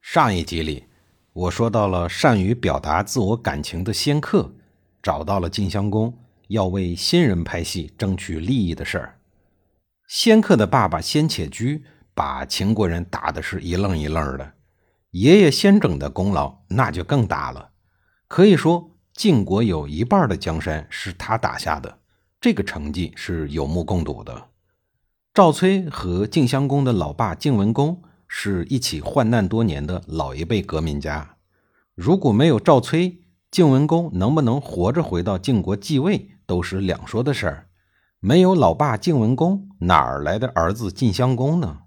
上一集里，我说到了善于表达自我感情的仙客找到了晋襄公，要为新人拍戏争取利益的事儿。仙客的爸爸仙且居把秦国人打的是一愣一愣的，爷爷先整的功劳那就更大了。可以说，晋国有一半的江山是他打下的，这个成绩是有目共睹的。赵崔和晋襄公的老爸晋文公。是一起患难多年的老一辈革命家，如果没有赵崔，晋文公能不能活着回到晋国继位都是两说的事儿。没有老爸晋文公，哪儿来的儿子晋襄公呢？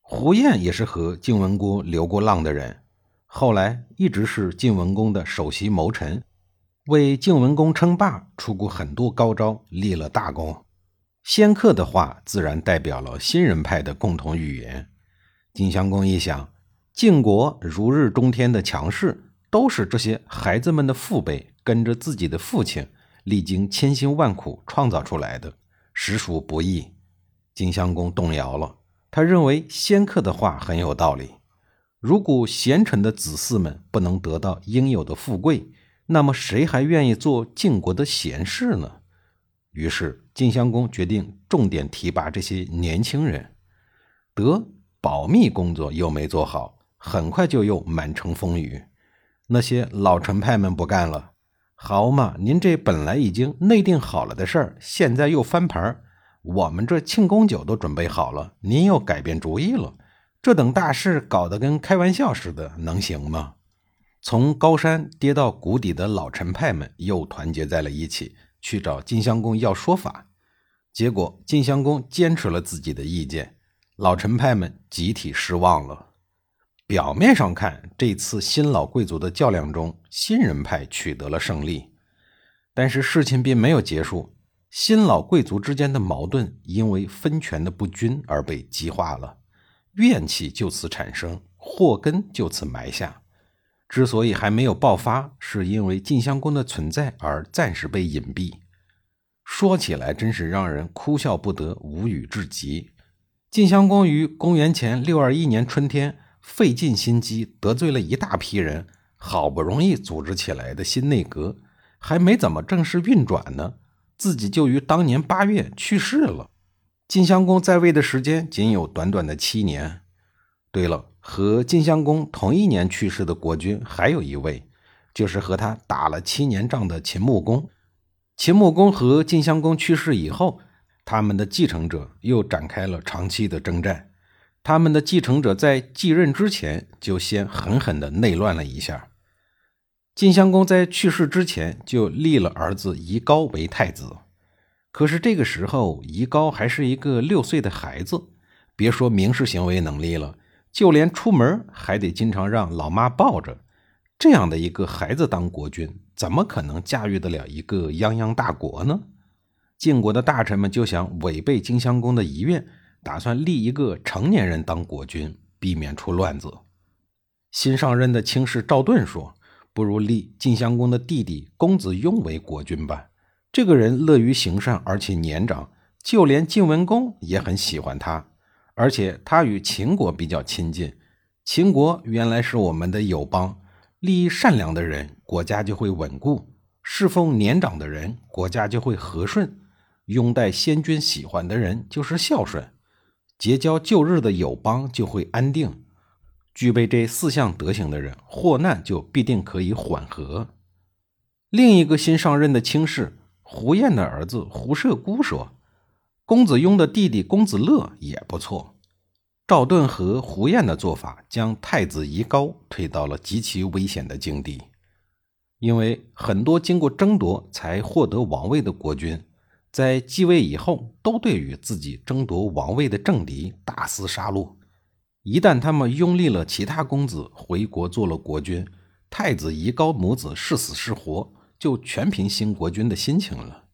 胡彦也是和晋文公流过浪的人，后来一直是晋文公的首席谋臣，为晋文公称霸出过很多高招，立了大功。仙客的话自然代表了新人派的共同语言。晋襄公一想，晋国如日中天的强势，都是这些孩子们的父辈跟着自己的父亲，历经千辛万苦创造出来的，实属不易。晋襄公动摇了，他认为先客的话很有道理。如果贤臣的子嗣们不能得到应有的富贵，那么谁还愿意做晋国的贤士呢？于是晋襄公决定重点提拔这些年轻人。得。保密工作又没做好，很快就又满城风雨。那些老臣派们不干了，好嘛，您这本来已经内定好了的事儿，现在又翻盘儿我们这庆功酒都准备好了，您又改变主意了，这等大事搞得跟开玩笑似的，能行吗？从高山跌到谷底的老臣派们又团结在了一起，去找晋襄公要说法。结果晋襄公坚持了自己的意见。老臣派们集体失望了。表面上看，这次新老贵族的较量中，新人派取得了胜利。但是事情并没有结束，新老贵族之间的矛盾因为分权的不均而被激化了，怨气就此产生，祸根就此埋下。之所以还没有爆发，是因为晋襄公的存在而暂时被隐蔽。说起来，真是让人哭笑不得，无语至极。晋襄公于公元前六二一年春天费尽心机得罪了一大批人，好不容易组织起来的新内阁还没怎么正式运转呢，自己就于当年八月去世了。晋襄公在位的时间仅有短短的七年。对了，和晋襄公同一年去世的国君还有一位，就是和他打了七年仗的秦穆公。秦穆公和晋襄公去世以后。他们的继承者又展开了长期的征战。他们的继承者在继任之前就先狠狠地内乱了一下。晋襄公在去世之前就立了儿子夷高为太子，可是这个时候夷高还是一个六岁的孩子，别说明事行为能力了，就连出门还得经常让老妈抱着。这样的一个孩子当国君，怎么可能驾驭得了一个泱泱大国呢？晋国的大臣们就想违背晋襄公的遗愿，打算立一个成年人当国君，避免出乱子。新上任的卿士赵盾说：“不如立晋襄公的弟弟公子雍为国君吧。这个人乐于行善，而且年长，就连晋文公也很喜欢他。而且他与秦国比较亲近，秦国原来是我们的友邦。立善良的人，国家就会稳固；侍奉年长的人，国家就会和顺。”拥戴先君喜欢的人就是孝顺，结交旧日的友邦就会安定。具备这四项德行的人，祸难就必定可以缓和。另一个新上任的卿士胡彦的儿子胡射孤说：“公子雍的弟弟公子乐也不错。”赵盾和胡彦的做法将太子夷高推到了极其危险的境地，因为很多经过争夺才获得王位的国君。在继位以后，都对于自己争夺王位的政敌大肆杀戮。一旦他们拥立了其他公子回国做了国君，太子宜高母子是死是活，就全凭新国君的心情了。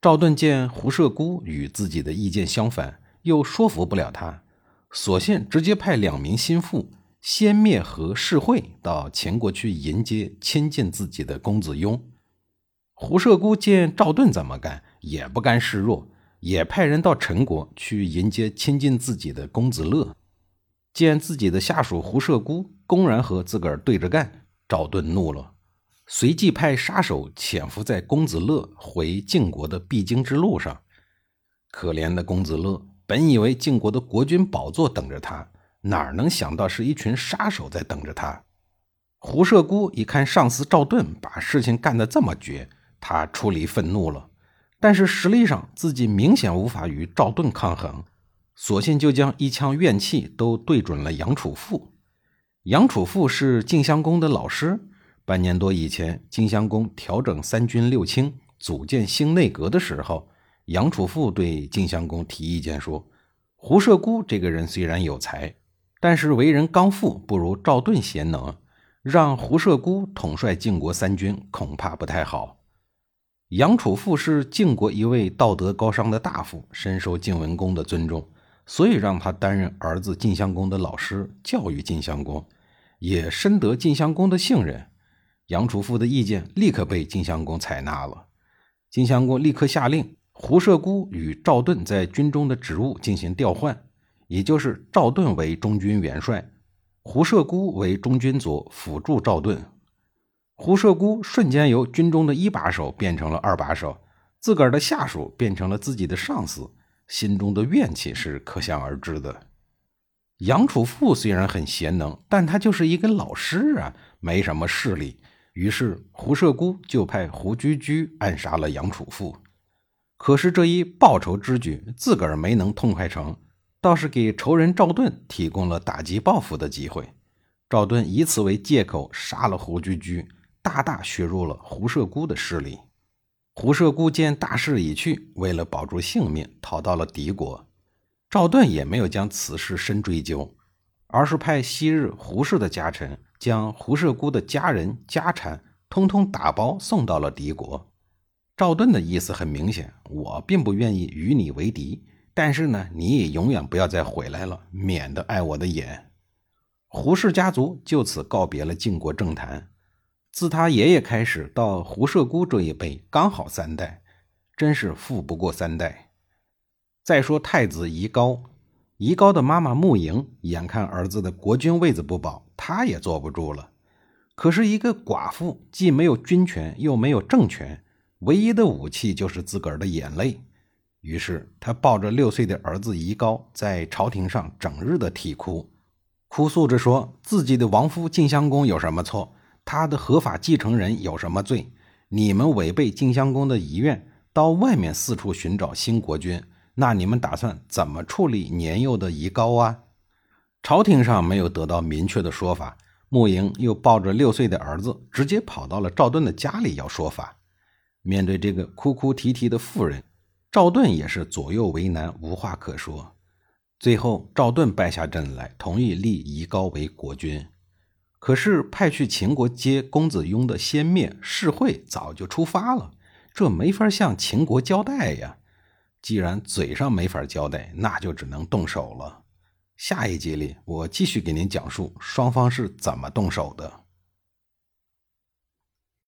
赵盾见胡射孤与自己的意见相反，又说服不了他，索性直接派两名心腹先灭和世会到秦国去迎接亲近自己的公子雍。胡射孤见赵盾这么干，也不甘示弱。也派人到陈国去迎接亲近自己的公子乐，见自己的下属胡射孤公然和自个儿对着干，赵盾怒了，随即派杀手潜伏在公子乐回晋国的必经之路上。可怜的公子乐本以为晋国的国君宝座等着他，哪能想到是一群杀手在等着他？胡射孤一看上司赵盾把事情干得这么绝，他出离愤怒了。但是实力上自己明显无法与赵盾抗衡，索性就将一腔怨气都对准了杨楚富。杨楚富是晋襄公的老师，半年多以前，晋襄公调整三军六卿，组建新内阁的时候，杨楚富对晋襄公提意见说：“胡射孤这个人虽然有才，但是为人刚愎，不如赵盾贤能，让胡射孤统帅晋国三军，恐怕不太好。”杨楚富是晋国一位道德高尚的大夫，深受晋文公的尊重，所以让他担任儿子晋襄公的老师，教育晋襄公，也深得晋襄公的信任。杨楚富的意见立刻被晋襄公采纳了。晋襄公立刻下令，胡射孤与赵盾在军中的职务进行调换，也就是赵盾为中军元帅，胡射孤为中军左，辅助赵盾。胡射孤瞬间由军中的一把手变成了二把手，自个儿的下属变成了自己的上司，心中的怨气是可想而知的。杨楚富虽然很贤能，但他就是一个老师啊，没什么势力。于是胡射孤就派胡居居暗杀了杨楚富。可是这一报仇之举，自个儿没能痛快成，倒是给仇人赵盾提供了打击报复的机会。赵盾以此为借口杀了胡居居。大大削弱了胡射孤的势力。胡射孤见大势已去，为了保住性命，逃到了敌国。赵盾也没有将此事深追究，而是派昔日胡氏的家臣将胡射孤的家人家产通通打包送到了敌国。赵盾的意思很明显：我并不愿意与你为敌，但是呢，你也永远不要再回来了，免得碍我的眼。胡氏家族就此告别了晋国政坛。自他爷爷开始到胡射姑这一辈，刚好三代，真是富不过三代。再说太子宜高，宜高的妈妈穆莹，眼看儿子的国君位子不保，她也坐不住了。可是，一个寡妇既没有军权，又没有政权，唯一的武器就是自个儿的眼泪。于是，她抱着六岁的儿子宜高，在朝廷上整日的啼哭，哭诉着说自己的亡夫晋襄公有什么错。他的合法继承人有什么罪？你们违背晋襄公的遗愿，到外面四处寻找新国君，那你们打算怎么处理年幼的宜高啊？朝廷上没有得到明确的说法，穆莹又抱着六岁的儿子，直接跑到了赵盾的家里要说法。面对这个哭哭啼啼的妇人，赵盾也是左右为难，无话可说。最后，赵盾败下阵来，同意立宜高为国君。可是派去秦国接公子雍的先灭世会早就出发了，这没法向秦国交代呀。既然嘴上没法交代，那就只能动手了。下一集里，我继续给您讲述双方是怎么动手的。